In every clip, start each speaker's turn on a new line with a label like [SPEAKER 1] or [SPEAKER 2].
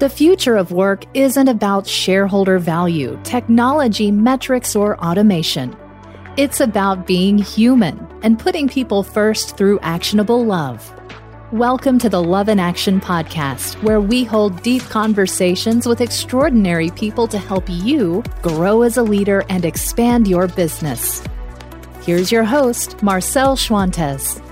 [SPEAKER 1] The future of work isn't about shareholder value, technology, metrics, or automation. It's about being human and putting people first through actionable love. Welcome to the Love in Action podcast, where we hold deep conversations with extraordinary people to help you grow as a leader and expand your business. Here's your host, Marcel Schwantes.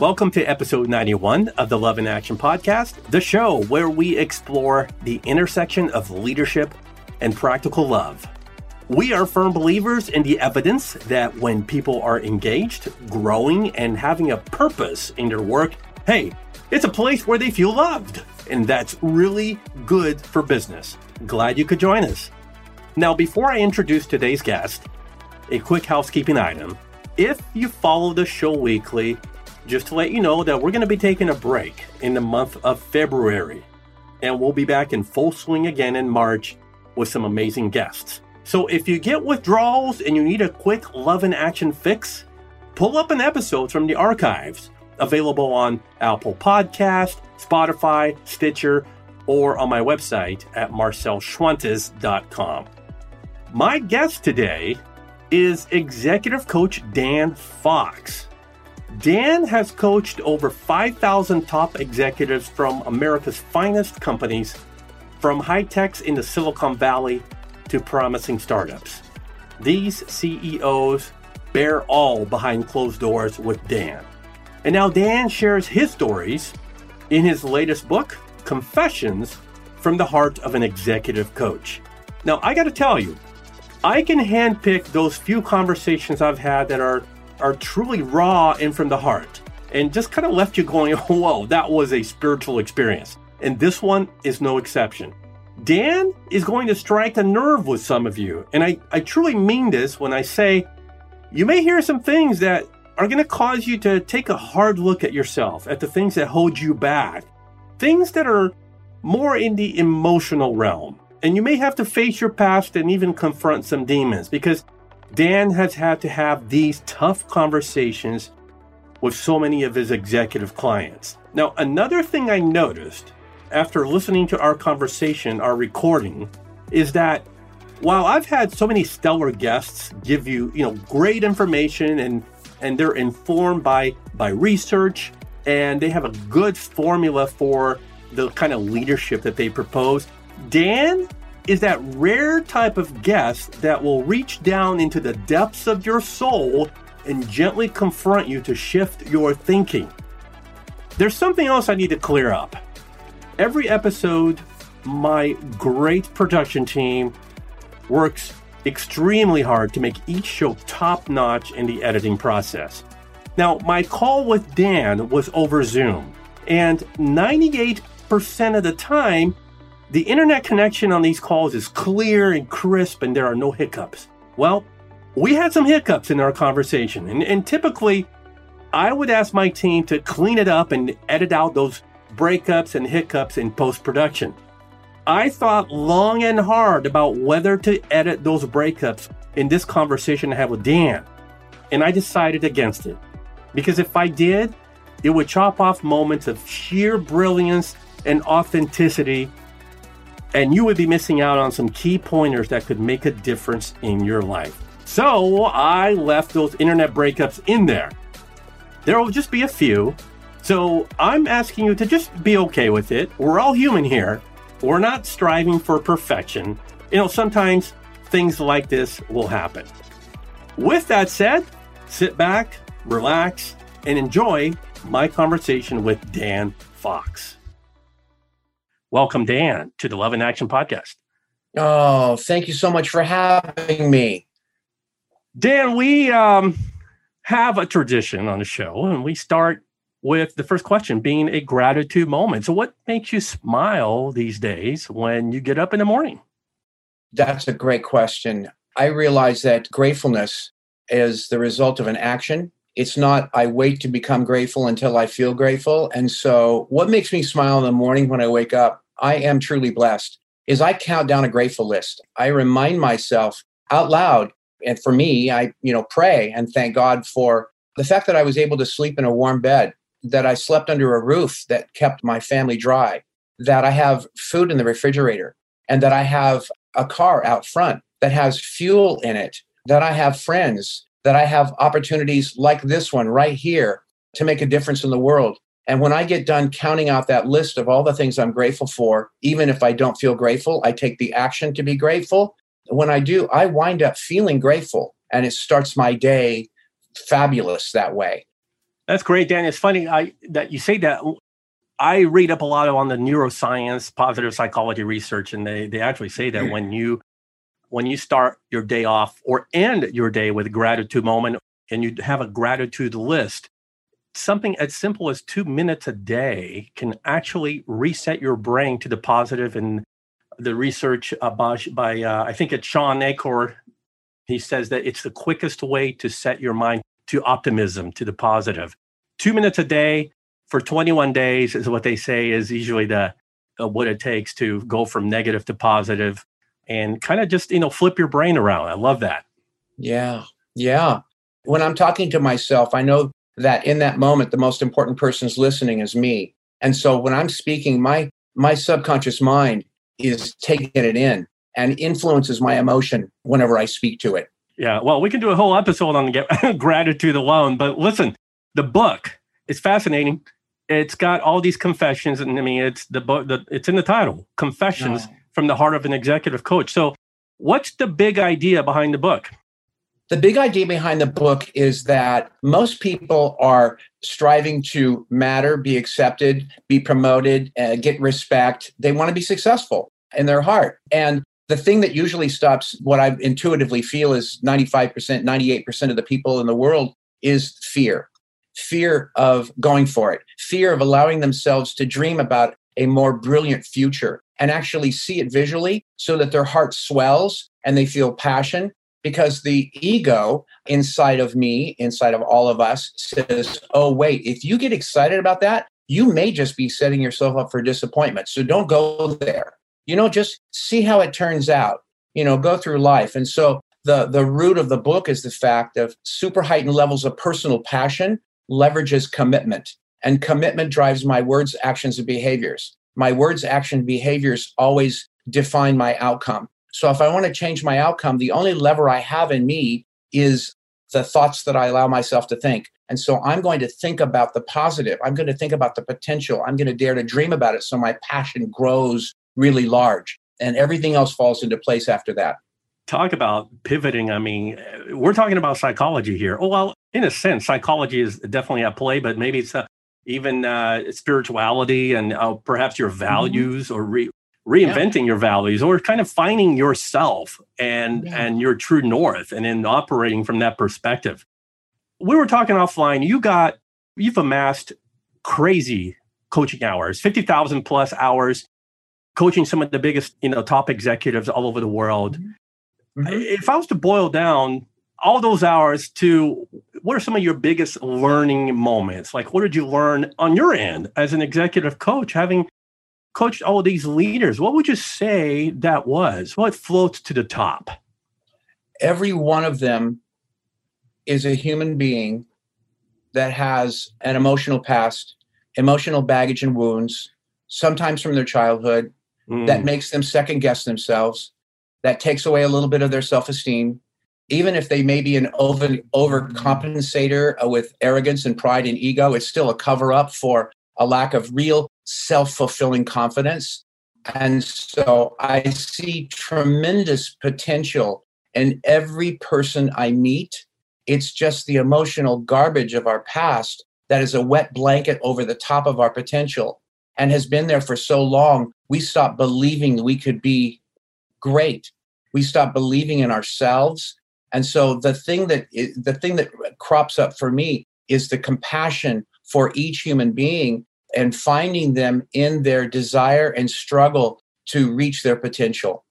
[SPEAKER 2] Welcome to episode 91 of the Love in Action podcast, the show where we explore the intersection of leadership and practical love. We are firm believers in the evidence that when people are engaged, growing, and having a purpose in their work, hey, it's a place where they feel loved. And that's really good for business. Glad you could join us. Now, before I introduce today's guest, a quick housekeeping item. If you follow the show weekly, just to let you know that we're going to be taking a break in the month of February. And we'll be back in full swing again in March with some amazing guests. So if you get withdrawals and you need a quick love and action fix, pull up an episode from the archives available on Apple Podcast, Spotify, Stitcher, or on my website at marcelschwantes.com. My guest today is executive coach Dan Fox. Dan has coached over 5,000 top executives from America's finest companies, from high techs in the Silicon Valley to promising startups. These CEOs bear all behind closed doors with Dan. And now Dan shares his stories in his latest book, Confessions from the Heart of an Executive Coach. Now, I got to tell you, I can handpick those few conversations I've had that are are truly raw and from the heart and just kind of left you going, whoa, that was a spiritual experience. And this one is no exception. Dan is going to strike a nerve with some of you. And I, I truly mean this when I say you may hear some things that are going to cause you to take a hard look at yourself, at the things that hold you back, things that are more in the emotional realm. And you may have to face your past and even confront some demons because Dan has had to have these tough conversations with so many of his executive clients. Now, another thing I noticed after listening to our conversation, our recording, is that while I've had so many stellar guests give you, you know, great information and and they're informed by by research and they have a good formula for the kind of leadership that they propose, Dan is that rare type of guest that will reach down into the depths of your soul and gently confront you to shift your thinking. There's something else I need to clear up. Every episode, my great production team works extremely hard to make each show top notch in the editing process. Now, my call with Dan was over Zoom, and 98% of the time, the internet connection on these calls is clear and crisp and there are no hiccups. Well, we had some hiccups in our conversation, and, and typically I would ask my team to clean it up and edit out those breakups and hiccups in post production. I thought long and hard about whether to edit those breakups in this conversation I had with Dan, and I decided against it. Because if I did, it would chop off moments of sheer brilliance and authenticity and you would be missing out on some key pointers that could make a difference in your life. So I left those internet breakups in there. There will just be a few. So I'm asking you to just be okay with it. We're all human here. We're not striving for perfection. You know, sometimes things like this will happen. With that said, sit back, relax, and enjoy my conversation with Dan Fox. Welcome, Dan, to the Love in Action podcast.
[SPEAKER 3] Oh, thank you so much for having me.
[SPEAKER 2] Dan, we um, have a tradition on the show, and we start with the first question being a gratitude moment. So, what makes you smile these days when you get up in the morning?
[SPEAKER 3] That's a great question. I realize that gratefulness is the result of an action. It's not, I wait to become grateful until I feel grateful. And so, what makes me smile in the morning when I wake up I am truly blessed is I count down a grateful list. I remind myself out loud. And for me, I, you know, pray and thank God for the fact that I was able to sleep in a warm bed, that I slept under a roof that kept my family dry, that I have food in the refrigerator and that I have a car out front that has fuel in it, that I have friends, that I have opportunities like this one right here to make a difference in the world. And when I get done counting out that list of all the things I'm grateful for, even if I don't feel grateful, I take the action to be grateful. When I do, I wind up feeling grateful and it starts my day fabulous that way.
[SPEAKER 2] That's great, Dan. It's funny I, that you say that. I read up a lot on the neuroscience, positive psychology research, and they, they actually say that hmm. when you when you start your day off or end your day with a gratitude moment and you have a gratitude list, something as simple as two minutes a day can actually reset your brain to the positive. and the research by, by uh, I think it's Shawn Achor. He says that it's the quickest way to set your mind to optimism, to the positive. Two minutes a day for 21 days is what they say is usually the uh, what it takes to go from negative to positive and kind of just you know flip your brain around. I love that.
[SPEAKER 3] Yeah, yeah. When I'm talking to myself, I know that in that moment the most important person is listening is me. And so when I'm speaking, my my subconscious mind is taking it in and influences my emotion whenever I speak to it.
[SPEAKER 2] Yeah, well, we can do a whole episode on gratitude alone, but listen, the book is fascinating. It's got all these confessions, and I mean, it's the book. The, it's in the title, "Confessions oh. From the Heart of an Executive Coach." So, what's the big idea behind the book?
[SPEAKER 3] The big idea behind the book is that most people are striving to matter, be accepted, be promoted, uh, get respect. They want to be successful in their heart. And the thing that usually stops what I intuitively feel is 95%, 98% of the people in the world is fear. Fear of going for it, fear of allowing themselves to dream about a more brilliant future and actually see it visually so that their heart swells and they feel passion. Because the ego inside of me, inside of all of us, says, oh, wait, if you get excited about that, you may just be setting yourself up for disappointment. So don't go there you know just see how it turns out you know go through life and so the the root of the book is the fact of super heightened levels of personal passion leverages commitment and commitment drives my words actions and behaviors my words action behaviors always define my outcome. So if i want to change my outcome the only lever i have in me is the thoughts that i allow myself to think. And so i'm going to think about the positive. I'm going to think about the potential. I'm going to dare to dream about it so my passion grows really large and everything else falls into place after that.
[SPEAKER 2] Talk about pivoting. I mean we're talking about psychology here. Oh well in a sense psychology is definitely at play but maybe it's uh, even uh, spirituality and uh, perhaps your mm-hmm. values mm-hmm. or re- reinventing yeah. your values or kind of finding yourself and yeah. and your true north and then operating from that perspective we were talking offline you got you've amassed crazy coaching hours 50000 plus hours coaching some of the biggest, you know, top executives all over the world. Mm-hmm. If I was to boil down all those hours to what are some of your biggest learning moments? Like, what did you learn on your end as an executive coach, having coached all these leaders? What would you say that was? What floats to the top?
[SPEAKER 3] Every one of them is a human being that has an emotional past, emotional baggage and wounds, sometimes from their childhood, mm. that makes them second guess themselves, that takes away a little bit of their self esteem. Even if they may be an over overcompensator uh, with arrogance and pride and ego, it's still a cover up for a lack of real self fulfilling confidence. And so I see tremendous potential in every person I meet. It's just the emotional garbage of our past that is a wet blanket over the top of our potential and has been there for so long, we stop believing we could be great. We stop believing in ourselves. And so the thing that the thing that crops up for me is the compassion for each human being and finding them in their desire and struggle to reach their potential.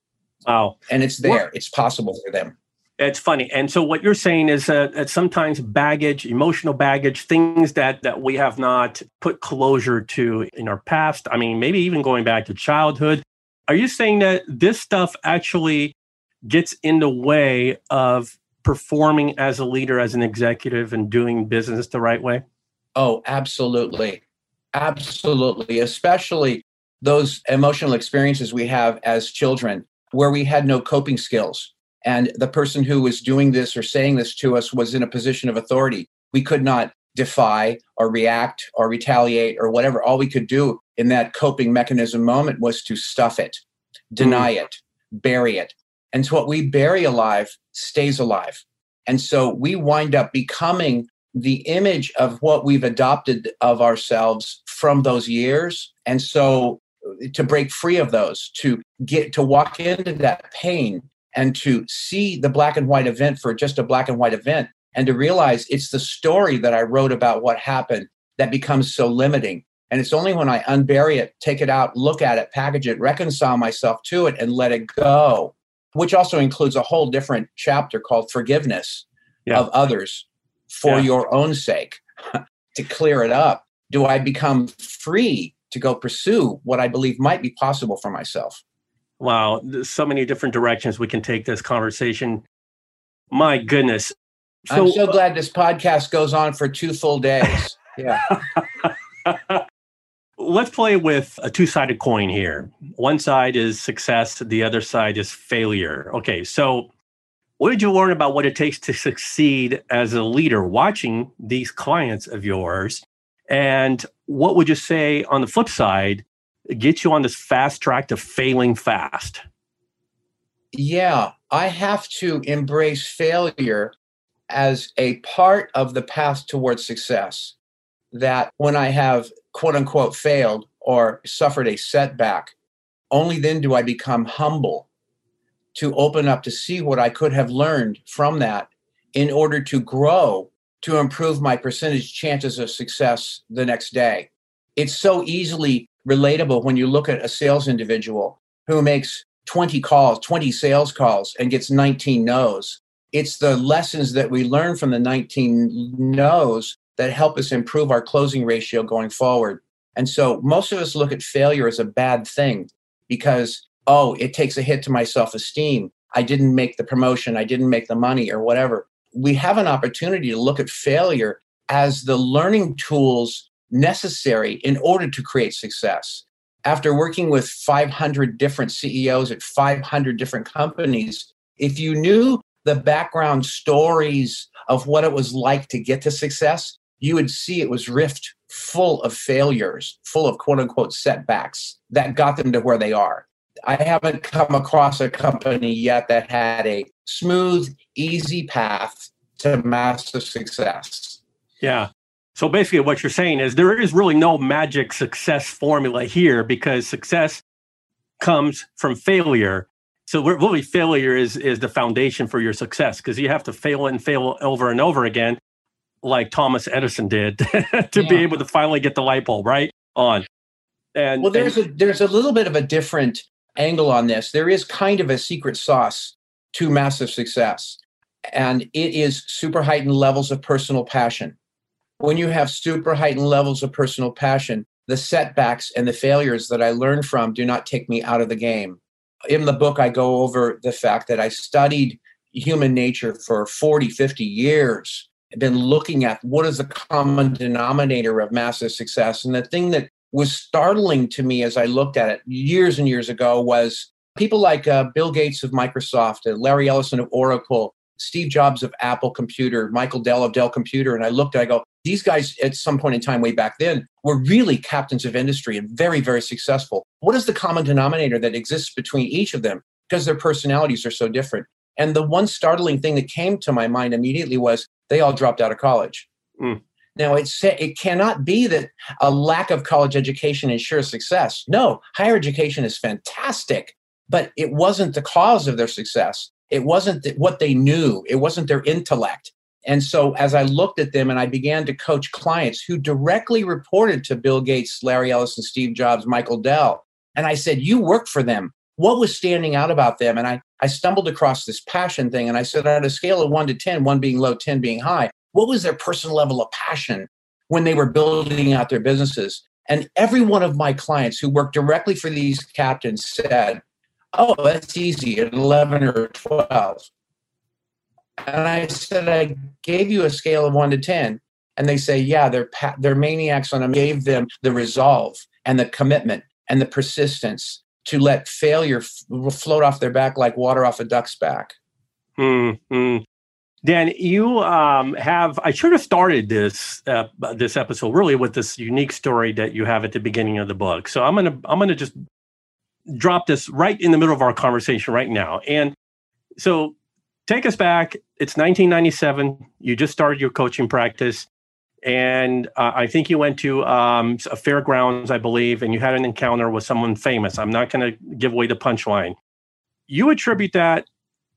[SPEAKER 2] Wow.
[SPEAKER 3] And it's there. It's possible for them.
[SPEAKER 2] It's funny. And so what you're saying is that, that, sometimes baggage, emotional baggage, things that that we have not put closure to in our past. I mean, maybe even going back to childhood. Are you saying that this stuff actually gets in the way of performing as a leader, as an executive, and doing business the right way?
[SPEAKER 3] Oh, absolutely. Absolutely. Especially those emotional experiences we have as children where we had no coping skills. And the person who was doing this or saying this to us was in a position of authority. We could not defy or react or retaliate or whatever. All we could do in that coping mechanism moment was to stuff it, deny mm. it, bury it. And so what we bury alive stays alive. And so we wind up becoming the image of what we've adopted of ourselves from those years. And so uh, to break free of those, to get to walk into that pain and to see the black and white event for just a black and white event and to realize it's the story that I wrote about what happened that becomes so limiting. And it's only when I unbury it, take it out, look at it, package it, reconcile myself to it, and let it go, which also includes a whole different chapter called forgiveness yeah. of others for yeah. your own sake to clear it up. Do I become free to go pursue what I believe might be possible for myself?
[SPEAKER 2] Wow, there's so many different directions we can take this conversation. My goodness.
[SPEAKER 3] So, I'm so uh glad this podcast goes on for two full days. Yeah.
[SPEAKER 2] Let's play with a two sided coin here. One side is success, the other side is failure. Okay, so what did you learn about what it takes to succeed as a leader watching these clients of yours? And what would you say on the flip side gets you on this fast track to failing fast?
[SPEAKER 3] Yeah, I have to embrace failure as a part of the path towards success. That when I have quote unquote failed or suffered a setback, only then do I become humble to open up to see what I could have learned from that in order to grow to improve my percentage chances of success the next day. It's so easily relatable when you look at a sales individual who makes 20 calls, 20 sales calls, and gets 19 no's. It's the lessons that we learn from the 19 no's that help us improve our closing ratio going forward. And so most of us look at failure as a bad thing because oh, it takes a hit to my self esteem. I didn't make the promotion, I didn't make the money, or whatever. We have an opportunity to look at failure as the learning tools necessary in order to create success. After working with 500 different CEOs at 500 different companies, if you knew the background stories of what it was like to get to success, you would see it was rift full of failures, full of quote unquote setbacks that got them to where they are. I haven't come across a company yet that had a smooth, easy path to massive success.
[SPEAKER 2] Yeah. So basically, what you're saying is there is really no magic success formula here because success comes from failure. So really, failure is is the foundation for your success because you have to fail and fail over and over again, like Thomas Edison did, to yeah. be able to finally get the light bulb right on.
[SPEAKER 3] And well, there's and, a there's a little bit of a different angle on this, there is kind of a secret sauce to massive success. And it is super heightened levels of personal passion. When you have super heightened levels of personal passion, the setbacks and the failures that I learned from do not take me out of the game. In the book, I go over the fact that I studied human nature for 40, 50 years. Been looking at what is the common denominator of massive success. And the thing that was startling to me as I looked at it years and years ago was people like uh, Bill Gates of Microsoft, uh, Larry Ellison of Oracle, Steve Jobs of Apple Computer, Michael Dell of Dell Computer. And I looked, I go, these guys at some point in time, way back then, were really captains of industry and very, very successful. What is the common denominator that exists between each of them? Because their personalities are so different. And the one startling thing that came to my mind immediately was they all dropped out of college. Mm. Now, it's, it cannot be that a lack of college education ensures success. No, higher education is fantastic, but it wasn't the cause of their success. It wasn't what they knew, it wasn't their intellect. And so, as I looked at them and I began to coach clients who directly reported to Bill Gates, Larry Ellison, Steve Jobs, Michael Dell, and I said, You work for them. What was standing out about them? And I, I stumbled across this passion thing and I said, on a scale of one to 10, one being low, 10 being high, what was their personal level of passion when they were building out their businesses? And every one of my clients who worked directly for these captains said, Oh, that's easy at 11 or 12. And I said, I gave you a scale of one to 10. And they say, Yeah, they're, pa- they're maniacs on them. Gave them the resolve and the commitment and the persistence to let failure f- float off their back like water off a duck's back.
[SPEAKER 2] Hmm. Dan, you um, have. I should have started this uh, this episode really with this unique story that you have at the beginning of the book. So I'm gonna I'm gonna just drop this right in the middle of our conversation right now. And so take us back. It's 1997. You just started your coaching practice, and uh, I think you went to um, a fairgrounds, I believe, and you had an encounter with someone famous. I'm not going to give away the punchline. You attribute that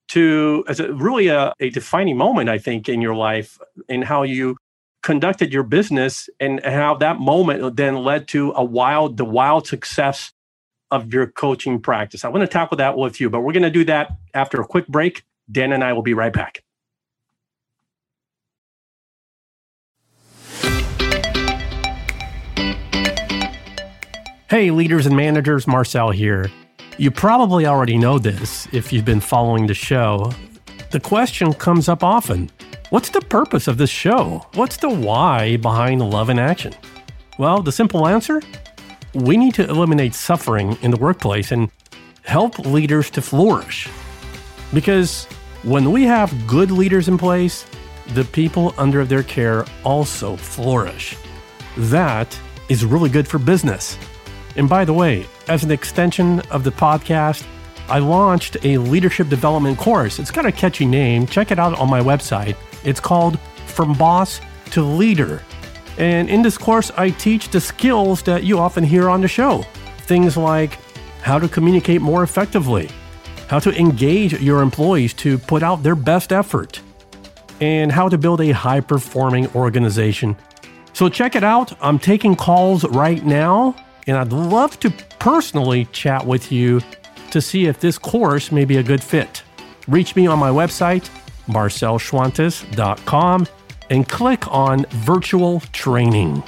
[SPEAKER 2] to as a really a, a defining moment, I think, in your life in how you conducted your business and how that moment then led to a wild, the wild success of your coaching practice. I want to tackle that with you, but we're going to do that after a quick break. Dan and I will be right back. Hey, leaders and managers, Marcel here. You probably already know this if you've been following the show. The question comes up often What's the purpose of this show? What's the why behind love in action? Well, the simple answer we need to eliminate suffering in the workplace and help leaders to flourish. Because when we have good leaders in place, the people under their care also flourish. That is really good for business. And by the way, as an extension of the podcast, I launched a leadership development course. It's got a catchy name. Check it out on my website. It's called From Boss to Leader. And in this course, I teach the skills that you often hear on the show. Things like how to communicate more effectively, how to engage your employees to put out their best effort, and how to build a high performing organization. So check it out. I'm taking calls right now and I'd love to personally chat with you to see if this course may be a good fit. Reach me on my website, marcelschwantes.com, and click on virtual training.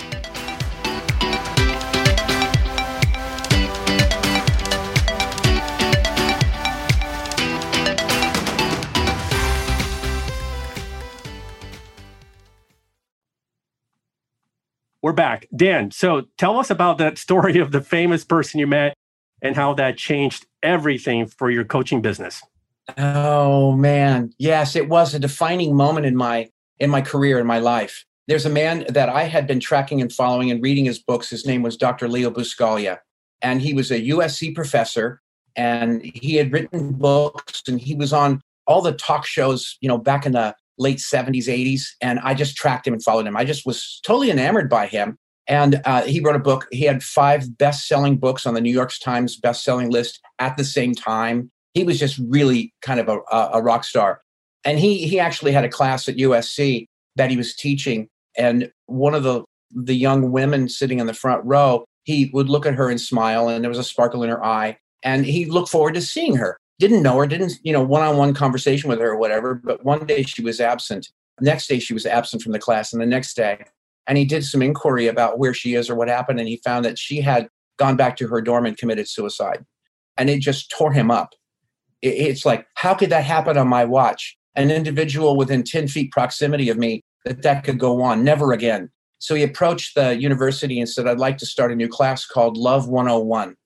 [SPEAKER 2] We're back. Dan, so tell us about that story of the famous person you met and how that changed everything for your coaching business.
[SPEAKER 3] Oh man. Yes, it was a defining moment in my in my career in my life. There's a man that I had been tracking and following and reading his books. His name was Dr. Leo Buscaglia, and he was a USC professor and he had written books and he was on all the talk shows, you know, back in the late 70s, 80s. And I just tracked him and followed him. I just was totally enamored by him. And uh, he wrote a book. He had five best selling books on the New York Times best selling list at the same time. He was just really kind of a, a rock star. And he, he actually had a class at USC that he was teaching. And one of the, the young women sitting in the front row, he would look at her and smile, and there was a sparkle in her eye. And he looked forward to seeing her didn't know her, didn't, you know, one-on-one conversation with her or whatever. But one day she was absent. Next day she was absent from the class, and the next day, and he did some inquiry about where she is or what happened, and he found that she had gone back to her dorm and committed suicide, and it just tore him up. It's like, how could that happen on my watch? An individual within 10 feet proximity of me that that could go on, never again. So he approached the university and said, I'd like to start a new class called Love 101.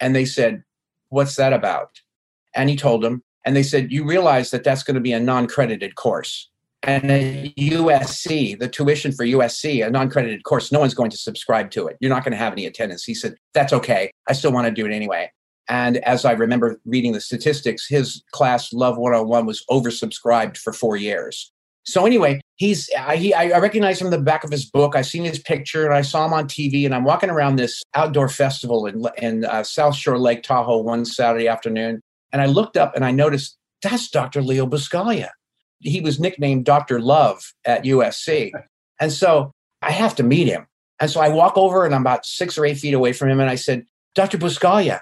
[SPEAKER 3] And they said, What's that about? And he told them, and they said, You realize that that's going to be a non credited course. And at USC, the tuition for USC, a non credited course, no one's going to subscribe to it. You're not going to have any attendance. He said, That's okay. I still want to do it anyway. And as I remember reading the statistics, his class, Love 101, was oversubscribed for four years. So anyway, he's I, he, I recognize him in the back of his book. I've seen his picture and I saw him on TV. And I'm walking around this outdoor festival in, in uh, South Shore Lake Tahoe one Saturday afternoon, and I looked up and I noticed that's Dr. Leo Buscaglia. He was nicknamed Dr. Love at USC. And so I have to meet him. And so I walk over and I'm about six or eight feet away from him. And I said, Dr. Buscaglia.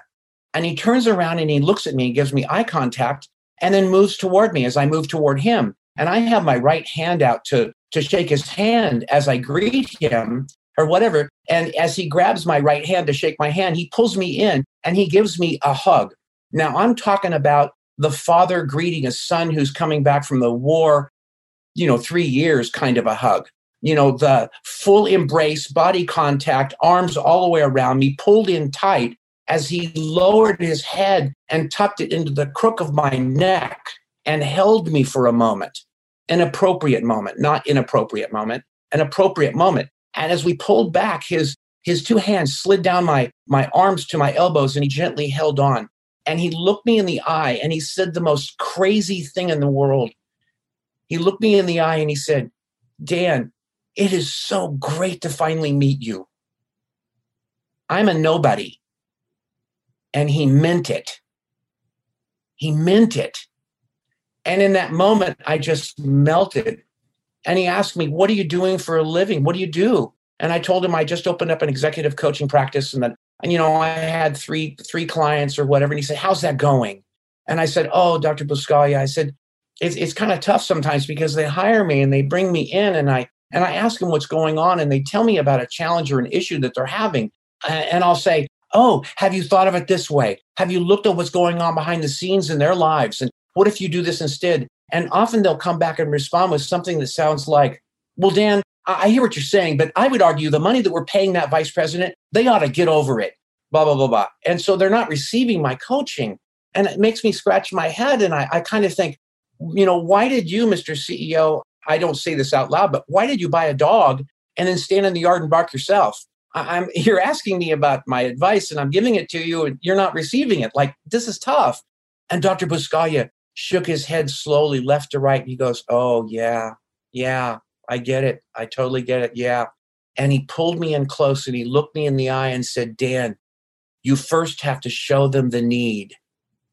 [SPEAKER 3] And he turns around and he looks at me, and gives me eye contact, and then moves toward me as I move toward him. And I have my right hand out to, to shake his hand as I greet him or whatever. And as he grabs my right hand to shake my hand, he pulls me in and he gives me a hug. Now, I'm talking about the father greeting a son who's coming back from the war, you know, three years kind of a hug. You know, the full embrace, body contact, arms all the way around me, pulled in tight. as he lowered his head and tucked it into the crook of my neck and held me for a moment, an appropriate moment, not inappropriate moment, an appropriate moment. And as we pulled back, his his two hands slid down my my arms to my elbows and he gently held on. And he looked me in the eye and he said the most crazy thing in the world. He looked me in the eye and he said, Dan, it is so great to finally meet you. I'm a nobody. And he meant it. He meant it. And in that moment, I just melted. And he asked me, What are you doing for a living? What do you do? And I told him I just opened up an executive coaching practice and that, and you know, I had three, three clients or whatever. And he said, How's that going? And I said, Oh, Dr. Buscaglia, I said, it's, it's kind of tough sometimes because they hire me and they bring me in and I and I ask them what's going on and they tell me about a challenge or an issue that they're having. And I'll say, Oh, have you thought of it this way? Have you looked at what's going on behind the scenes in their lives? And what if you do this instead? And often they'll come back and respond with something that sounds like, Well, Dan, I hear what you're saying, but I would argue the money that we're paying that vice president, they ought to get over it, blah, blah, blah, blah. And so they're not receiving my coaching. And it makes me scratch my head. And I, I kind of think, you know, why did you, Mr. CEO, I don't say this out loud, but why did you buy a dog and then stand in the yard and bark yourself? I'm you're asking me about my advice and I'm giving it to you and you're not receiving it. Like this is tough. And Dr. Buscaglia shook his head slowly left to right. And he goes, Oh yeah, yeah, I get it. I totally get it. Yeah. And he pulled me in close and he looked me in the eye and said, Dan, you first have to show them the need.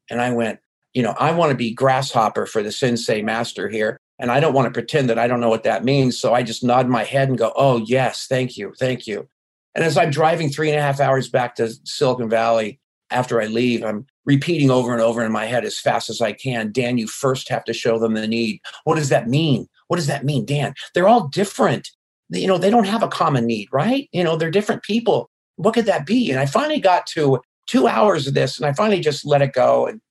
[SPEAKER 3] And I went, you know, I want to be grasshopper for the sensei master here. And I don't want to pretend that I don't know what that means. So I just nod my head and go, oh, yes, thank you, thank you. And as I'm driving three and a half hours back to Silicon Valley after I leave, I'm repeating over and over in my head as fast as I can Dan, you first have to show them the need. What does that mean? What does that mean, Dan? They're all different. You know, they don't have a common need, right? You know, they're different people. What could that be? And I finally got to two hours of this and I finally just let it go. And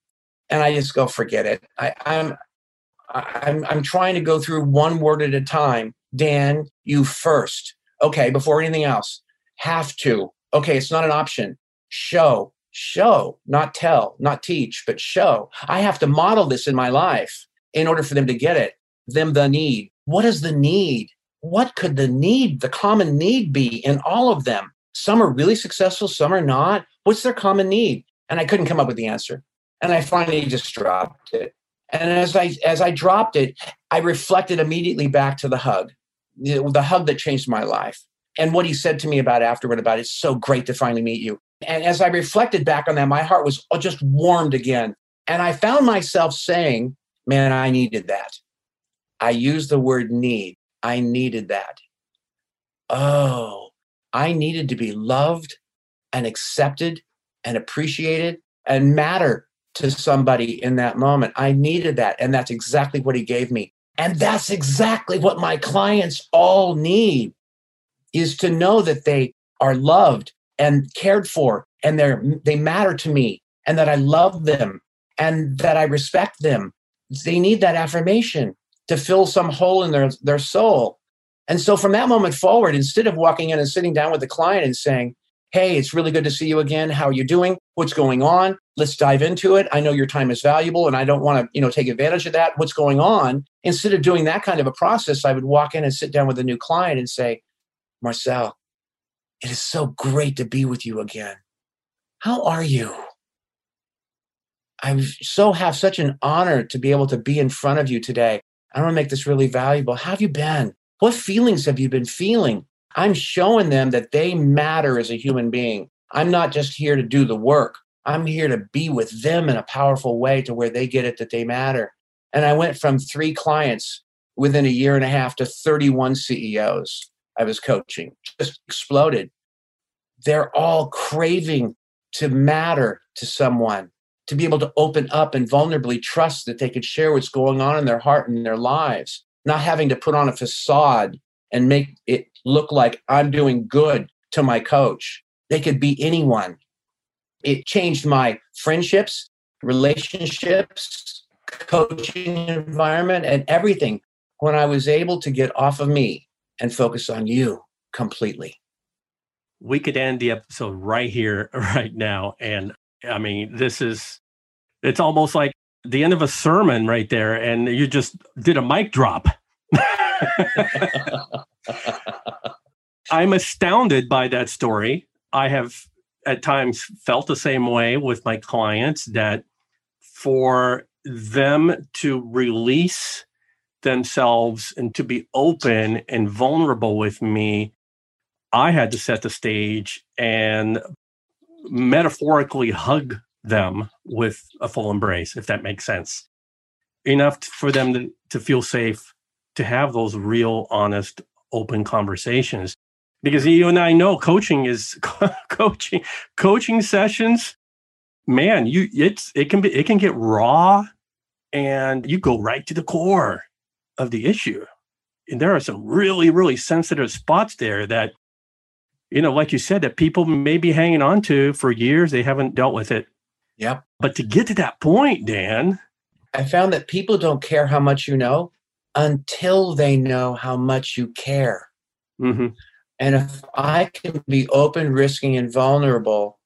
[SPEAKER 3] and I just go, forget it. I, I'm I'm I'm trying to go through one word at a time. Dan, you first. Okay, before anything else. Have to. Okay, it's not an option. Show, show, not tell, not teach, but show. I have to model this in my life in order for them to get it. Them the need. What is the need? What could the need, the common need be in all of them? Some are really successful, some are not. What's their common need? And I couldn't come up with the answer and I finally just dropped it. And as I as I dropped it, I reflected immediately back to the hug, the, hug that changed my life, and what he said to me about afterward about it's so great to finally meet you. And as I reflected back on that, my heart was just warmed again, and I found myself saying, "Man, I needed that." I used the word need. I needed that. Oh, I needed to be loved and accepted and appreciated and matter to somebody in that moment. I needed that. And that's exactly what he gave me. And that's exactly what my clients all need is to know that they are loved and cared for and they're they matter to me and that I love them and that I respect them. They need that affirmation to fill some hole in their, their soul. And so from that moment forward, instead of walking in and sitting down with the client and saying, Hey, it's really good to see you again. How are you doing? What's going on? Let's dive into it. I know your time is valuable and I don't want to, you know, take advantage of that. What's going on? Instead of doing that kind of a process, I would walk in and sit down with a new client and say, Marcel, it is so great to be with you again. How are you? I so have such an honor to be able to be in front of you today. I want to make this really valuable. How have you been? What feelings have you been feeling? I'm showing them that they matter as a human being. I'm not just here to do the work. I'm here to be with them in a powerful way to where they get it that they matter. And I went from three clients within a year and a half to 31 CEOs I was coaching, just exploded. They're all craving to matter to someone, to be able to open up and vulnerably trust that they could share what's going on in their heart and their lives, not having to put on a facade and make it look like I'm doing good to my coach. They could be anyone. It changed my friendships, relationships, coaching environment, and everything when I was able to get off of me and focus on you completely.
[SPEAKER 2] we could end the episode right here, right now. And I mean, this is, it's almost like the end of a sermon right there. And you just did a mic drop. I'm astounded by that story. I have at times felt the same way with my clients that for them to release themselves and to be open and vulnerable with me, I had to set the stage and metaphorically hug them with a full embrace, if that makes sense. Enough for them to, to feel safe to have those real, honest, open conversations. Because you and I know coaching is coaching, coaching sessions. Man, you it's it can be it can get raw and you go right to the core of the issue. And there are some really, really sensitive spots there that, you know, like you said, that people may be hanging on to for years. They haven't dealt with it.
[SPEAKER 3] Yep.
[SPEAKER 2] But to get to that point, Dan.
[SPEAKER 3] I found that people don't care how much you know until they know how much you care.
[SPEAKER 2] Mm-hmm.
[SPEAKER 3] And if I can be open, risking, and vulnerable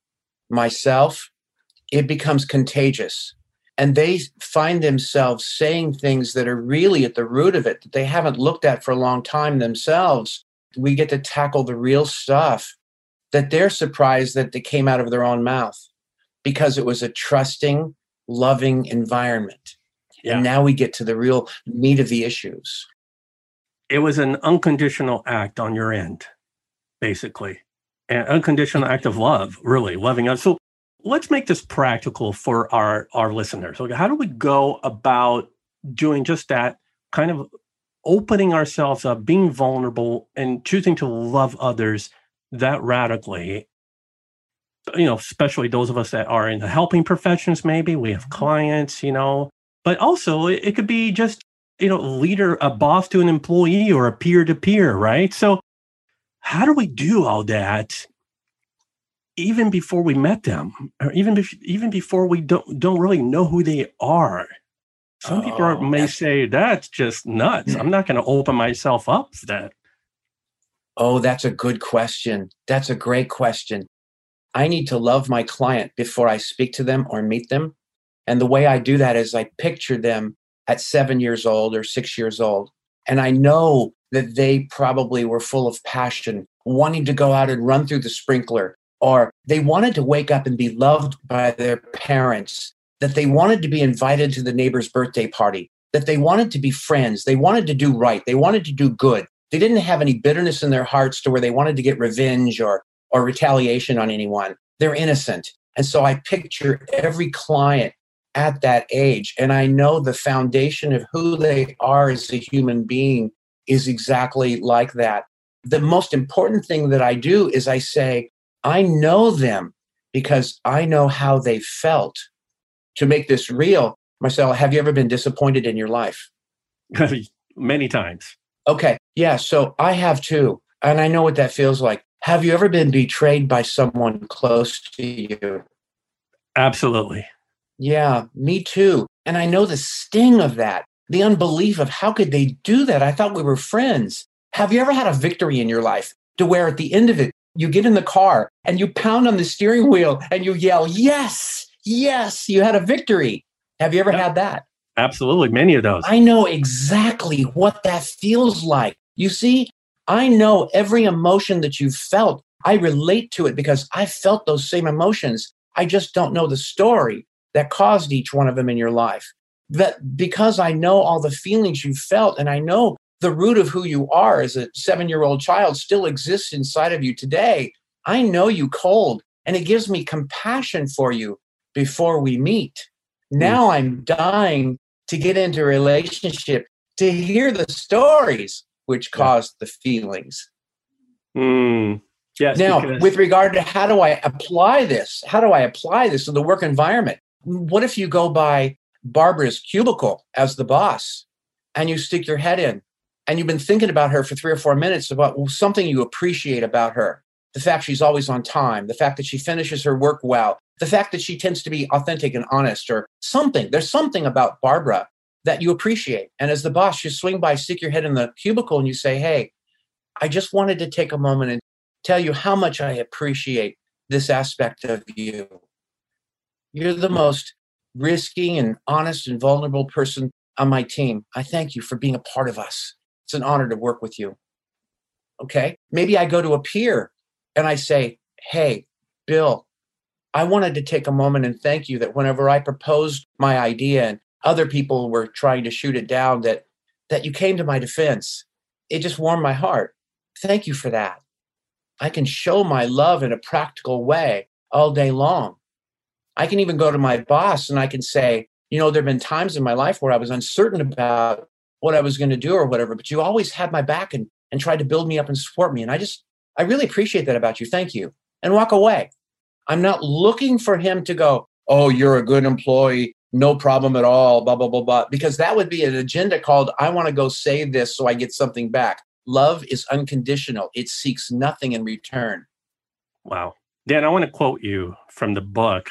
[SPEAKER 3] myself, it becomes contagious and they find themselves saying things that are really at the root of it that they haven't looked at for a long time themselves we get to tackle the real stuff that they're surprised that they came out of their own mouth because it was a trusting loving environment yeah. and now we get to the real meat of the issues
[SPEAKER 2] it was an unconditional act on your end basically an unconditional act of love really loving us so let's make this practical for our our listeners. Okay, how do we go about doing just that? Kind of opening ourselves up, being vulnerable, and choosing to love others that radically. You know, especially those of us that are in the helping professions. Maybe we have mm-hmm. clients. You know, but also it, it could be just you know leader, a boss to an employee, or a peer to peer, right? So. How do we do all that even before we met them, or even bef- even before we don't don't really know who they are. Some oh, people are, may say that's just nuts. I'm not going to open myself up for that.
[SPEAKER 3] Oh, that's a good question. That's a great question. I need to love my client before I speak to them or meet them. And the way I do that is I picture them at seven years old or six years old. And I know that they probably were full of passion, wanting to go out and run through the sprinkler, or they wanted to wake up and be loved by their parents, that they wanted to be invited to the neighbor's birthday party, that they wanted to be friends, they wanted to do right, they wanted to do good. They didn't have any bitterness in their hearts to where they wanted to get revenge or or retaliation on anyone. They're innocent. And so I picture every client at that age and I know the foundation of who they are as a human being is exactly like that. The most important thing that I do is I say, I know them because I know how they felt. To make this real, Marcel, have you ever been disappointed in your life?
[SPEAKER 2] Many times.
[SPEAKER 3] Okay. Yeah. So I have too. And I know what that feels like. Have you ever been betrayed by someone close to you?
[SPEAKER 2] Absolutely.
[SPEAKER 3] Yeah, me too. And I know the sting of that, the unbelief of how could they do that? I thought we were friends. Have you ever had a victory in your life to where at the end of it, you get in the car and you pound on the steering wheel and you yell, Yes, yes, you had a victory. Have you ever had that?
[SPEAKER 2] Absolutely. Many of those.
[SPEAKER 3] I know exactly what that feels like. You see, I know every emotion that you've felt. I relate to it because I felt those same emotions. I just don't know the story that caused each one of them in your life. That because I know all the feelings you felt and I know the root of who you are as a seven year old child still exists inside of you today. I know you cold, and it gives me compassion for you before we meet. Now mm. I'm dying to get into a relationship to hear the stories which caused the feelings.
[SPEAKER 2] Mm. Yes.
[SPEAKER 3] Now, because- with regard to how do I apply this? How do I apply this in the work environment? What if you go by Barbara's cubicle as the boss and you stick your head in and you've been thinking about her for three or four minutes about something you appreciate about her the fact she's always on time the fact that she finishes her work well the fact that she tends to be authentic and honest or something there's something about barbara that you appreciate and as the boss you swing by stick your head in the cubicle and you say hey i just wanted to take a moment and tell you how much I appreciate this aspect of you. You're the most risky and honest and vulnerable person on my team. I thank you for being a part of us. It's an honor to work with you. Okay. Maybe I go to a peer and I say, Hey, Bill, I wanted to take a moment and thank you that whenever I proposed my idea and other people were trying to shoot it down, that that you came to my defense. It just warmed my heart. Thank you for that. I can show my love in a practical way all day long. I can even go to my boss and I can say, you know, there have been times in my life where I was uncertain about what I was going to do or whatever, but you always had my back and, and tried to build me up and support me. And I just, I really appreciate that about you. Thank you. And walk away. I'm not looking for him to go, oh, you're a good employee. No problem at all, blah, blah, blah, blah. Because that would be an agenda called, I want to go say this so I get something back. Love is unconditional, it seeks nothing in return.
[SPEAKER 2] Wow. Dan, I want to quote you from the book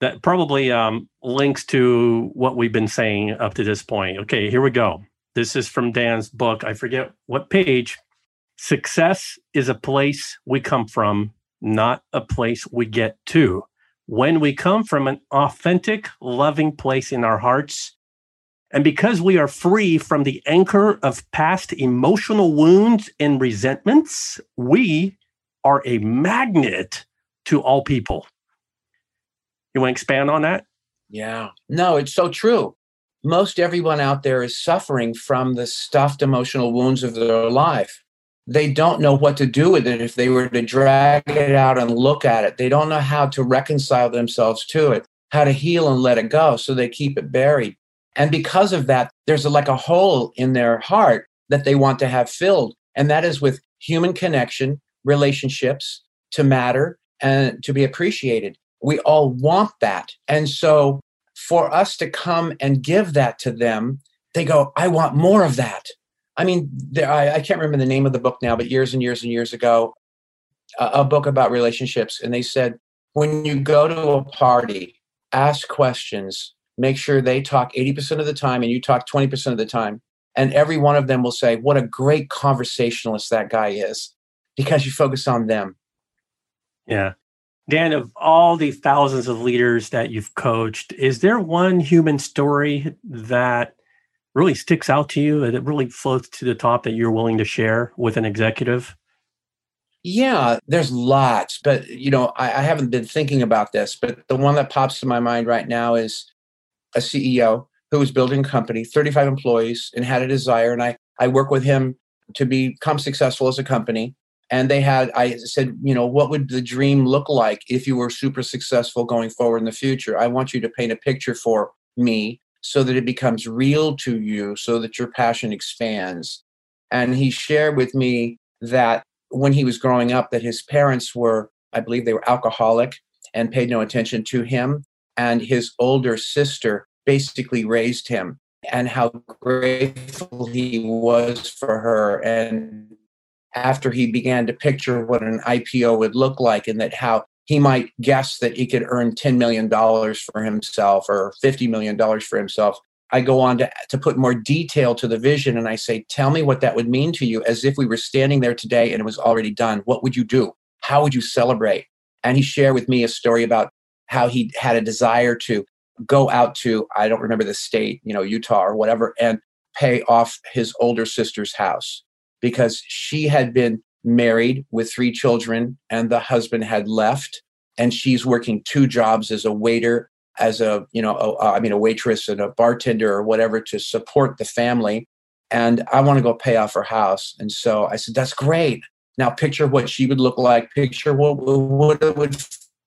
[SPEAKER 2] that probably um, links to what we've been saying up to this point. Okay, here we go. This is from Dan's book. I forget what page. Success is a place we come from, not a place we get to. When we come from an authentic, loving place in our hearts, and because we are free from the anchor of past emotional wounds and resentments, we are a magnet to all people. You want to expand on that?
[SPEAKER 3] Yeah. No, it's so true. Most everyone out there is suffering from the stuffed emotional wounds of their life. They don't know what to do with it if they were to drag it out and look at it. They don't know how to reconcile themselves to it, how to heal and let it go. So they keep it buried. And because of that, there's like a hole in their heart that they want to have filled. And that is with human connection, relationships, to matter, and to be appreciated. We all want that. And so for us to come and give that to them, they go, I want more of that. I mean, there, I, I, can't remember the name of the book now, but years and years and years ago, a, a book about relationships. And they said, when you go to a party, ask questions, make sure they talk 80% of the time and you talk 20% of the time. And every one of them will say, What a great conversationalist that guy is, because you focus on them.
[SPEAKER 2] Yeah. Dan, of all the thousands of leaders that you've coached, is there one human story that really sticks out to you that it really floats to the top that you're willing to share with an executive?
[SPEAKER 3] Yeah, there's lots, but you know, I, I haven't been thinking about this, but the one that pops to my mind right now is a CEO who was building a company, 35 employees, and had a desire. And I, I work with him to become successful as a company and they had i said you know what would the dream look like if you were super successful going forward in the future i want you to paint a picture for me so that it becomes real to you so that your passion expands. And he shared with me that when he was growing up that his parents were i believe they were alcoholic and paid no attention to him and his older sister basically raised him and how grateful he was for her. And after he began to picture what an IPO would look like and that how he might guess that he could earn $10 million for himself or $50 million for himself. I go on to, to put more detail to the vision and I say, Tell me what that would mean to you as if we were standing there today and it was already done. What would you do? How would you celebrate? And he shared with me a story about how he had a desire to go out to, I don't remember the state, you know, Utah or whatever, and pay off his older sister's house because she had been married with three children and the husband had left and she's working two jobs as a waiter as a you know a, I mean a waitress and a bartender or whatever to support the family. And i want to go pay off her house. And so i said that's great. Now picture what she would look like. Picture what, what it would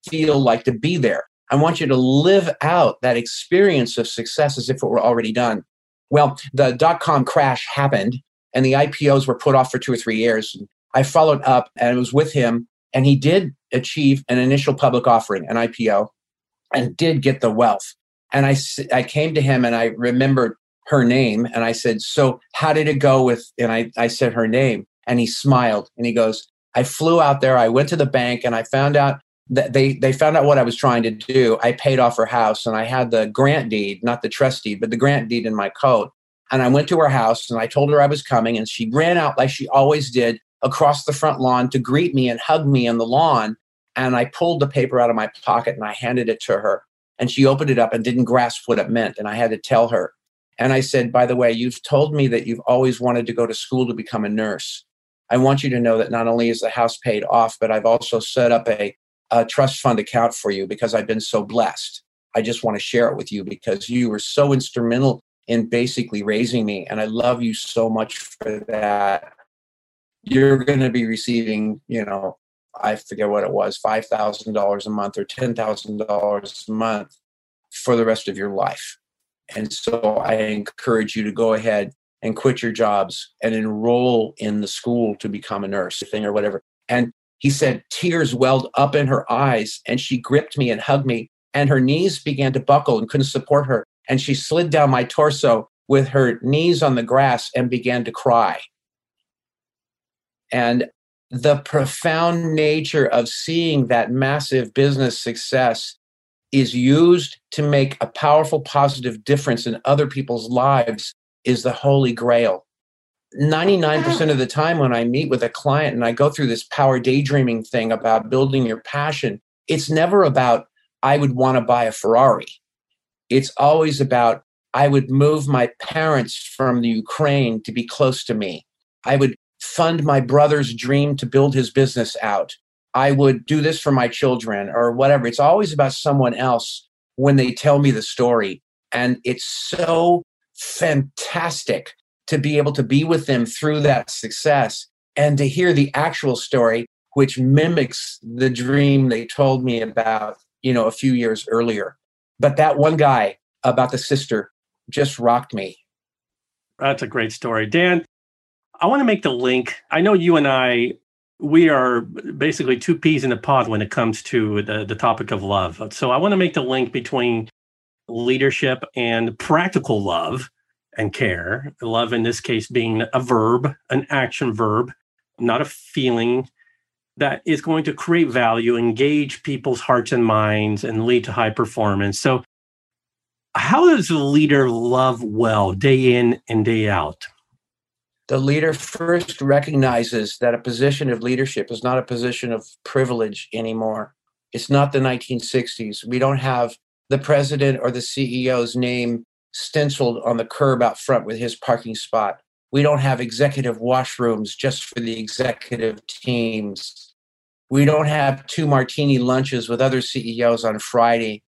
[SPEAKER 3] feel like to be there. I want you to live out that experience of success as if it were already done. Well the dot-com crash happened and the IPOs were put off for two or three years. I followed up and it was with him, and he did achieve an initial public offering, an IPO, and did get the wealth. And I, I came to him and I remembered her name and I said, So how did it go with? And I, I said her name and he smiled and he goes, I flew out there, I went to the bank and I found out that they, they found out what I was trying to do. I paid off her house and I had the grant deed, not the trust deed, but the grant deed in my coat. And I went to her house and I told her I was coming, and she ran out like she always did across the front lawn to greet me and hug me on the lawn. And I pulled the paper out of my pocket and I handed it to her. And she opened it up and didn't grasp what it meant. And I had to tell her. And I said, By the way, you've told me that you've always wanted to go to school to become a nurse. I want you to know that not only is the house paid off, but I've also set up a, a trust fund account for you because I've been so blessed. I just want to share it with you because you were so instrumental in basically raising me. And I love you so much for that. You're going to be receiving, you know, I forget what it was, $5,000 a month or $10,000 a month for the rest of your life. And so I encourage you to go ahead and quit your jobs and enroll in the school to become a nurse thing or whatever. And he said tears welled up in her eyes and she gripped me and hugged me and her knees began to buckle and couldn't support her. And she slid down my torso with her knees on the grass and began to cry. And the profound nature of seeing that massive business success is used to make a powerful positive difference in other people's lives is the holy grail. 99% of the time when i meet with a client and i go through this power daydreaming thing about building your passion it's never about i would want to buy a ferrari. It's always about i would move my parents from the ukraine to be close to me. I would fund my brother's dream to build his business out I would do this for my children or whatever. It's always about someone else when they tell me the story. And it's so fantastic to be able to be with them through that success and to hear the actual story, which mimics the dream they told me about, you know, a few years earlier. But that one guy about the sister just rocked me.
[SPEAKER 2] That's a great story. Dan, I want to make the link. I know you and I we are basically two peas in a pod when it comes to the, the topic of love. So I want to make the link between leadership and practical love and care. Love, in this case, being a verb, an action verb, not a feeling that is going to create value, engage people's hearts and minds, and lead to high performance. So, how does a leader love well day in and day out?
[SPEAKER 3] The leader first recognizes that a position of leadership is not a position of privilege anymore. It's not the 1960s. We don't have the president or the CEO's name stenciled on the curb out front with his parking spot. We don't have executive washrooms just for the executive teams. We don't have two martini lunches with other CEOs on Friday.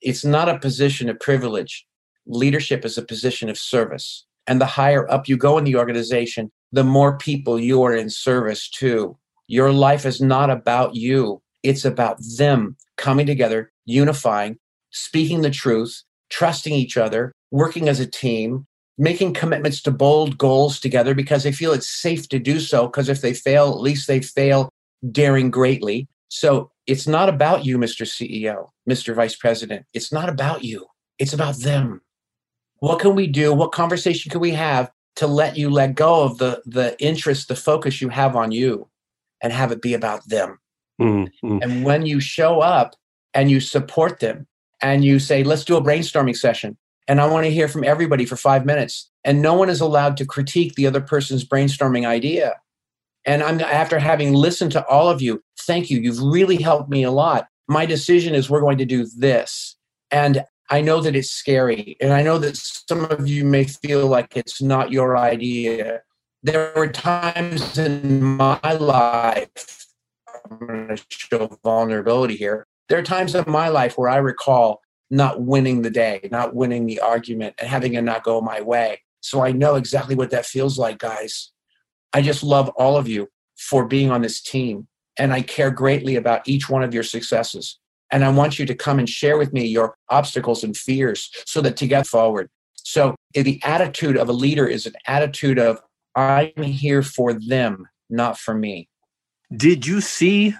[SPEAKER 3] It's not a position of privilege. Leadership is a position of service. And the higher up you go in the organization, the more people you are in service to. Your life is not about you, it's about them coming together, unifying, speaking the truth, trusting each other, working as a team, making commitments to bold goals together because they feel it's safe to do so. Because if they fail, at least they fail daring greatly. So it's not about you, Mr. CEO, Mr. Vice President. It's not about you, it's about them what can we do? What conversation can we have to let you let go of the the interest the focus you have on you and have it be about them? Mm-hmm. and when you show up and you support them and you say let's do a brainstorming session and i want to hear from everybody for five minutes and no one is allowed to critique the other person's brainstorming idea and i'm after having listened to all of you thank you. You've really helped me a lot. My decision is we're going to do this. And I know that it's scary, and I know that some of you may feel like it's not your idea. There were times in my life, I'm going to show vulnerability here. There are times in my life where I recall not winning the day, not winning the argument, and having it not go my way. So I know exactly what that feels like, guys. I just love all of you for being on this team, and I care greatly about each one of your successes. And I want you to come and share with me your obstacles and fears so that together forward. So eh, the attitude of a leader is an attitude of, I'm here for them, not for me.
[SPEAKER 2] Did you see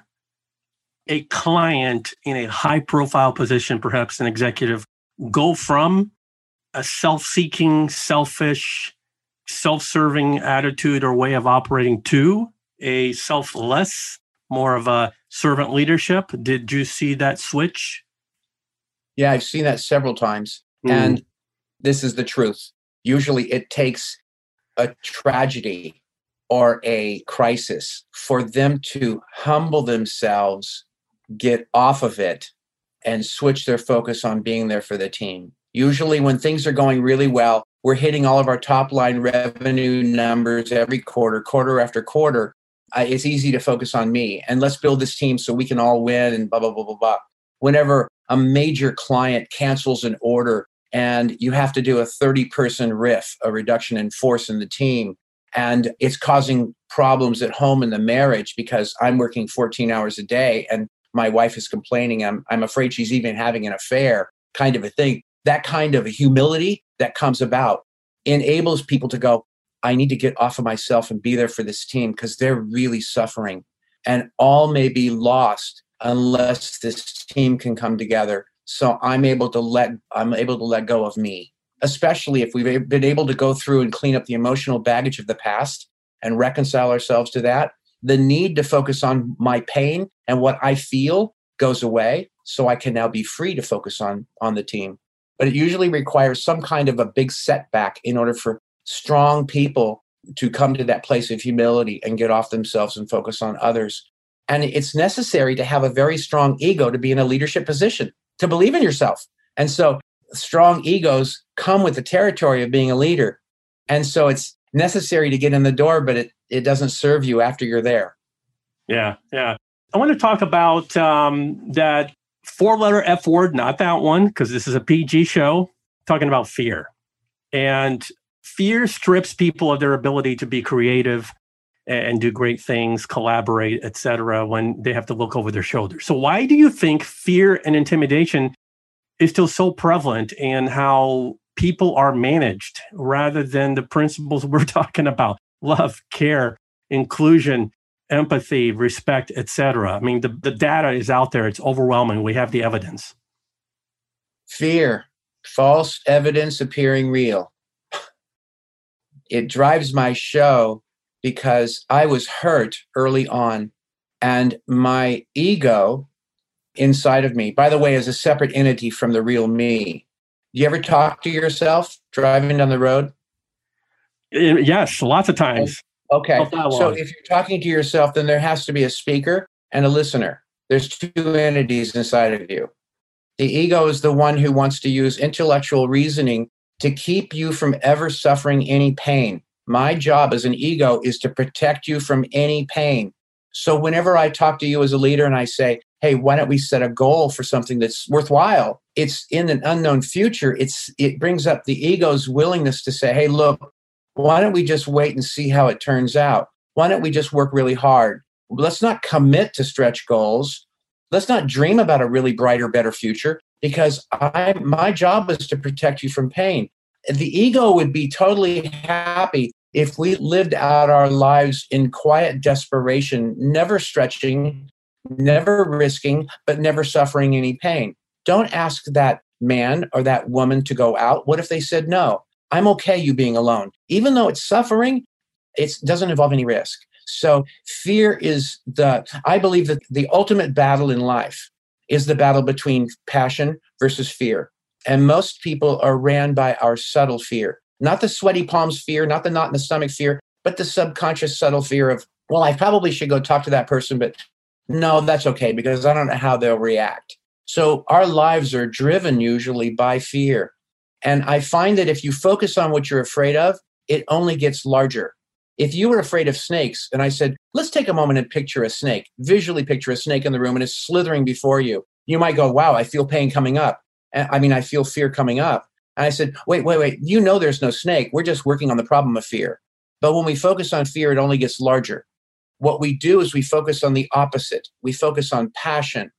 [SPEAKER 2] a client in a high profile position, perhaps an executive, go from a self seeking, selfish, self serving attitude or way of operating to a selfless, more of a servant leadership. Did you see that switch?
[SPEAKER 3] Yeah, I've seen that several times. Mm. And this is the truth. Usually it takes a tragedy or a crisis, for them to humble themselves, get off of it, and switch their focus on being there for the team. Usually, when things are going really well, we're hitting all of our top line revenue numbers every quarter, quarter after quarter. Uh, it's easy to focus on me and let's build this team so we can all win and blah, blah, blah, blah, blah. Whenever a major client cancels an order and you have to do a 30 person riff, a reduction in force in the team, and it's causing problems at home in the marriage because I'm working 14 hours a day and my wife is complaining I'm, I'm afraid she's even having an affair kind of a thing that kind of humility that comes about enables people to go i need to get off of myself and be there for this team because they're really suffering and all may be lost unless this team can come together so i'm able to let i'm able to let go of me especially if we've been able to go through and clean up the emotional baggage of the past and reconcile ourselves to that, the need to focus on my pain and what I feel goes away. So I can now be free to focus on, on the team. But it usually requires some kind of a big setback in order for strong people to come to that place of humility and get off themselves and focus on others. And it's necessary to have a very strong ego to be in a leadership position, to believe in yourself. And so strong egos come with the territory of being a leader. And so it's necessary to get in the door, but it, it doesn't serve you after you're there.
[SPEAKER 2] Yeah, yeah. I want to talk about um, that four letter F word, not that one, because this is a PG show, talking about fear. And fear strips people of their ability to be creative and do great things, collaborate, etc. when they have to look over their shoulder. So why do you think fear and intimidation is still so prevalent in how people are managed rather than the principles we're talking about? Love care inclusion empathy respect etc i mean the, the data is out there. It's overwhelming. We have the evidence.
[SPEAKER 3] Fear. False evidence appearing real it drives my show because i was hurt early on and my ego inside of me, by the way, is a separate entity from the real me. Do you ever talk to yourself driving down the road?
[SPEAKER 2] Yes, lots of times.
[SPEAKER 3] Okay. So if you're talking to yourself, then there has to be a speaker and a listener. There's two entities inside of you. The ego is the one who wants to use intellectual reasoning to keep you from ever suffering any pain. My job as an ego is to protect you from any pain. So whenever I talk to you as a leader and I say, hey, why don't we set a goal for something that's worthwhile? It's in an unknown future. It's it brings up the ego's willingness to say, hey, look, why don't we just wait and see how it turns out? Why don't we just work really hard? Let's not commit to stretch goals. Let's not dream about a really brighter, better future because I my job is to protect you from pain. The ego would be totally happy if we lived out our lives in quiet desperation, never stretching, never risking, but never suffering any pain. Don't ask that man or that woman to go out. What if they said, no, I'm okay you being alone? Even though it's suffering, it doesn't involve any risk. So fear is the, I believe that the ultimate battle in life is the battle between passion versus fear. And most people are ran by our subtle fear, not the sweaty palms fear, not the knot in the stomach fear, but the subconscious subtle fear of, well, I probably should go talk to that person, but no, that's okay because I don't know how they'll react. So our lives are driven usually by fear. And I find that if you focus on what you're afraid of, it only gets larger. If you were afraid of snakes, and I said, let's take a moment and picture a snake, visually picture a snake in the room and it's slithering before you, you might go, wow, I feel pain coming up. I mean, I feel fear coming up. And I said, wait, wait, wait, you know there's no snake. We're just working on the problem of fear. But when we focus on fear, it only gets larger what we do is we focus on the opposite. We focus on passion.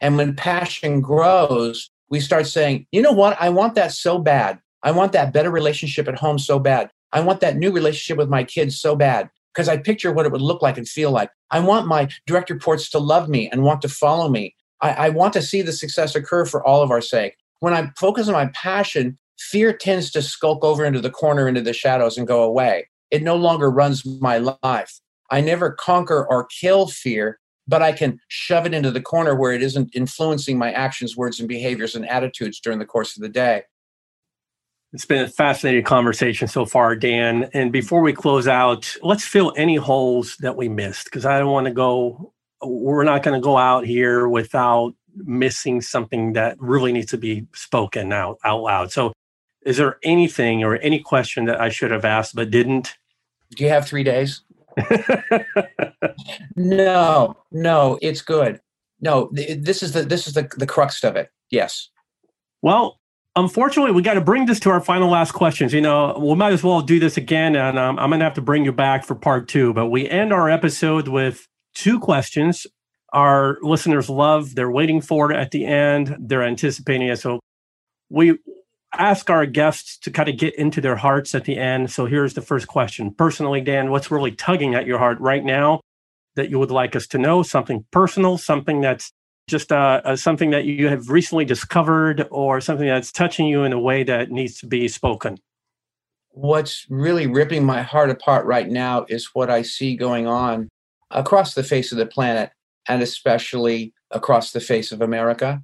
[SPEAKER 3] And when passion grows, we start saying, you know what? I want that so bad. I want that better relationship at home so bad. I want that new relationship with my kids so bad because I picture what it would look like and feel like. I want my direct reports to love me and want to follow me. I, I want to see the success occur for all of our sake. When I focus on my passion, fear tends to skulk over into the corner, into the shadows, and go away. It no longer runs my life. I never conquer or kill fear, but I can shove it into the corner where it isn't influencing my actions, words, and behaviors and attitudes during the course of the day.
[SPEAKER 2] It's been a fascinating conversation so far, Dan. And before we close out, let's fill any holes that we missed because I don't want to go, we're not going to go out here without missing something that really needs to be spoken out, out loud. So, is there anything or any question that I should have asked but didn't?
[SPEAKER 3] Do you have three days? no, no, it's good. No, this is the this is the the crux of it. Yes.
[SPEAKER 2] Well, unfortunately, we got to bring this to our final last questions. You know, we might as well do this again, and um, I'm going to have to bring you back for part two. But we end our episode with two questions. Our listeners love; they're waiting for it at the end. They're anticipating it. So we ask our guests to kind of get into their hearts at the end. So here's the first question. Personally, Dan, what's really tugging at your heart right now that you would like us to know? Something personal, something that's just uh, uh, something that you have recently discovered, or something that's touching you in a way that needs to be spoken?
[SPEAKER 3] What's really ripping my heart apart right now is what I see going on across the face of the planet, and especially across the face of America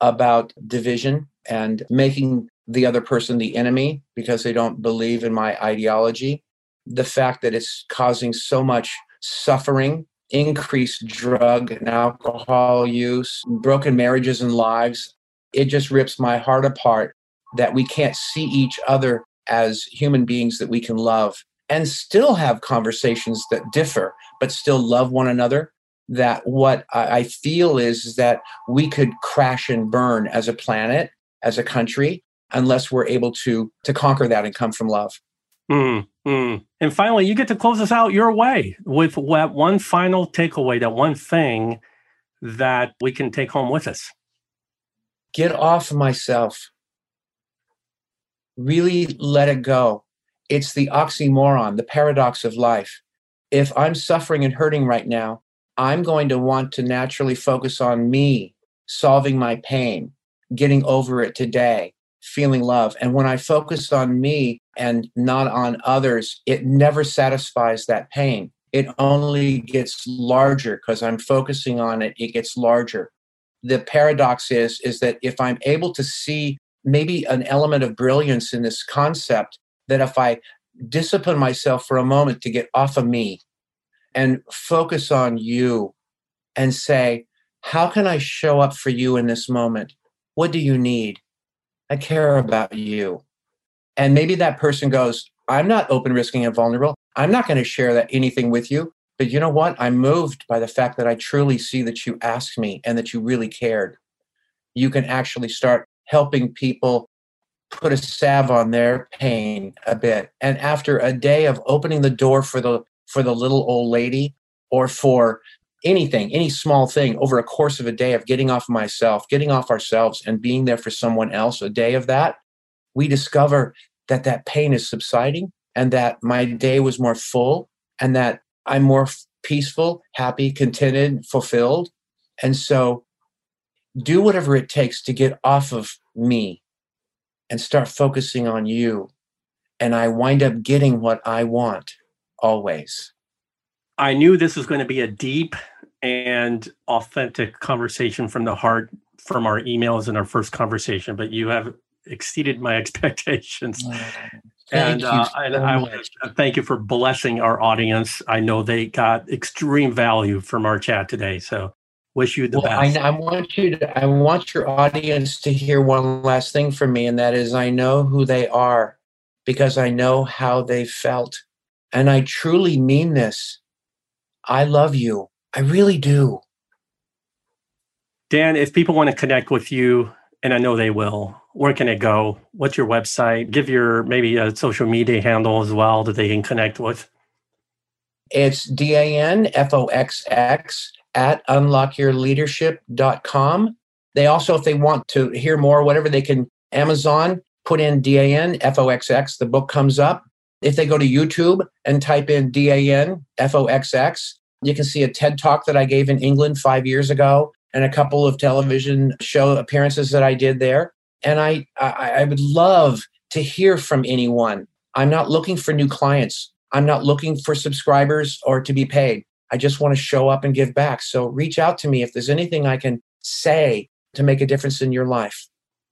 [SPEAKER 3] about division and making the other person the enemy because they don't believe in my ideology. The fact that it's causing so much suffering, increased drug and alcohol use, broken marriages and lives, it just rips my heart apart that we can't see each other as human beings that we can love and still have conversations that differ, but still love one another. That what I feel is, that we could crash and burn as a planet, as a country, unless we're able to to conquer that and come from love.
[SPEAKER 2] Mm, mm. And finally, you get to close us out your way with that one final takeaway, that one thing that we can take home with us.
[SPEAKER 3] Get off myself. Really let it go. It's the oxymoron, the paradox of life. If I'm suffering and hurting right now, I'm going to want to naturally focus on me, solving my pain, getting over it today, feeling love. And when I focus on me and not on others, it never satisfies that pain. It only gets larger because I'm focusing on it, it gets larger. The paradox is, is that if I'm able to see maybe an element of brilliance in this concept, that if I discipline myself for a moment to get off of me and focus on you and say, how can I show up for you in this moment? What do you need? I care about you. And maybe that person goes, I'm not open, risking, and vulnerable. I'm not going to share that anything with you. But you know what? I'm moved by the fact that I truly see that you asked me and that you really cared. You can actually start helping people put a salve on their pain a bit. And after a day of opening the door for the for the little old lady or for anything, any small thing over a course of a day of getting off myself, getting off ourselves, and being there for someone else, a day of that, we discover that that pain is subsiding and that my day was more full and that I'm more peaceful, happy, contented, fulfilled. And so do whatever it takes to get off of me and start focusing on you. And I wind up getting what I want always.
[SPEAKER 2] I knew this was going to be a deep and authentic conversation from the heart from our emails and our first conversation, but you have exceeded my expectations. and uh, so I, I want to thank you for blessing our audience. I know they got extreme value from our chat today. So wish you the well,
[SPEAKER 3] best. I, I want you to, I want your audience to hear one last thing from me, and that is I know who they are because I know how they felt. And I truly mean this. I love you. I really do.
[SPEAKER 2] Dan, if people want to connect with you, and I know they will, where can it go? What's your website? Give your maybe a social media handle as well that they can connect with.
[SPEAKER 3] It's D A N F O X X at unlockyourleadership.com. They also, if they want to hear more, whatever, they can Amazon, put in D A N F O X X, the book comes up. If they go to YouTube and type in D A N F O X X, you can see a TED talk that I gave in England five years ago and a couple of television show appearances that I did there. And I, I, I would love to hear from anyone. I'm not looking for new clients. I'm not looking for subscribers or to be paid. I just want to show up and give back. So reach out to me if there's anything I can say to make a difference in your life.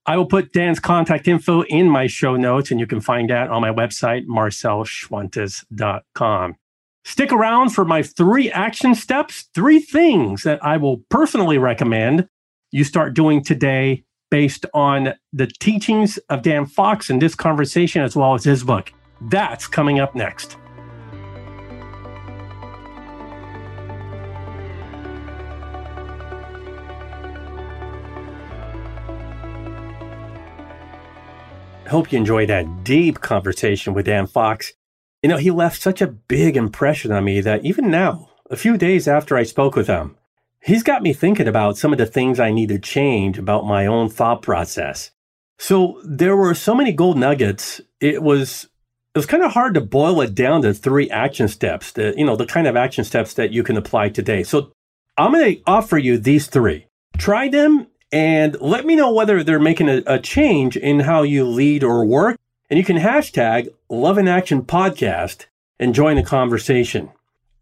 [SPEAKER 2] I will put Dan's contact info in my show notes, and you can find that on my website, marcelschwantes.com. Stick around for my three action steps, three things that I will personally recommend you start doing today based on the teachings of Dan Foxx in this conversation, as well as his book. That's coming up next. Hope you enjoyed that deep conversation with Dan Foxx. You know, he left such a big impression on me that even now, a few days after I spoke with him, he's got me thinking about some of the things I need to change about my own thought process. So there were so many gold nuggets. It was it was kind of hard to boil it down to three action steps, the you know, the kind of action steps that you can apply today. So I'm going to offer you these three. Try them and let me know whether they're making a, a change in how you lead or work. And you can hashtag Love in Action Podcast and join the conversation.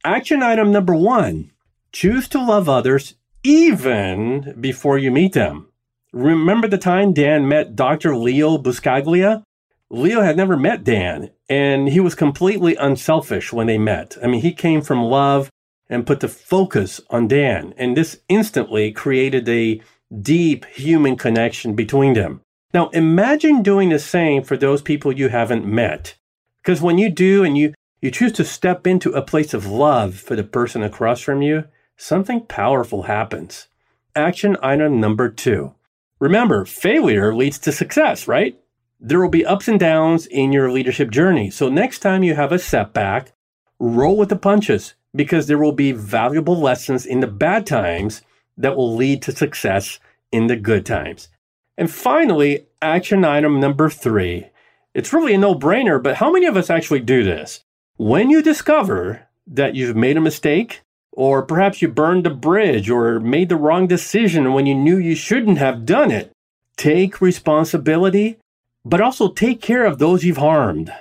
[SPEAKER 2] Action item number one choose to love others even before you meet them. Remember the time Dan met Dr. Leo Buscaglia? Leo had never met Dan, and he was completely unselfish when they met. I mean, he came from love and put the focus on Dan, and this instantly created a deep human connection between them. Now, imagine doing the same for those people you haven't met. Because when you do and you, you choose to step into a place of love for the person across from you, something powerful happens. Action item number two. Remember, failure leads to success, right? There will be ups and downs in your leadership journey. So next time you have a setback, roll with the punches because there will be valuable lessons in the bad times that will lead to success in the good times. And finally, action item number three. It's really a no brainer, but how many of us actually do this? When you discover that you've made a mistake, or perhaps you burned a bridge or made the wrong decision when you knew you shouldn't have done it, take responsibility, but also take care of those you've harmed.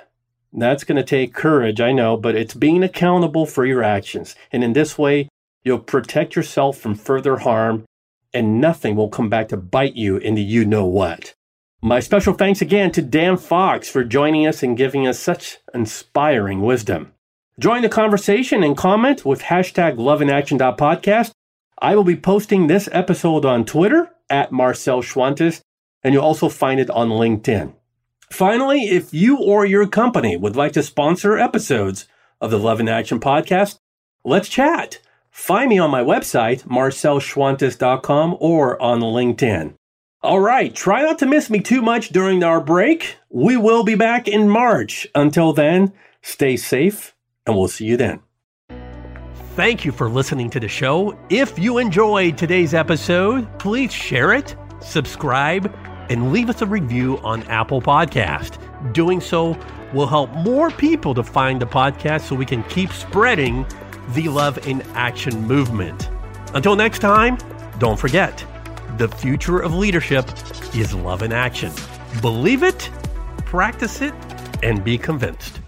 [SPEAKER 2] That's going to take courage, I know, but it's being accountable for your actions. And in this way, you'll protect yourself from further harm and nothing will come back to bite you in the you know what. My special thanks again to Dan Foxx for joining us and giving us such inspiring wisdom. Join the conversation and comment with hashtag loveinaction.podcast. I will be posting this episode on Twitter at Marcel Schwantes, and you'll also find it on LinkedIn. Finally, if you or your company would like to sponsor episodes of the Love in Action podcast, let's chat. Find me on my website, marcelschwantes.com, or on LinkedIn. All right, try not to miss me too much during our break. We will be back in March. Until then, stay safe, and we'll see you then. Thank you for listening to the show. If you enjoyed today's episode, please share it, subscribe, and leave us a review on Apple Podcast. Doing so will help more people to find the podcast so we can keep spreading the Love in Action movement. Until next time, don't forget the future of leadership is love in action. Believe it, practice it, and be convinced.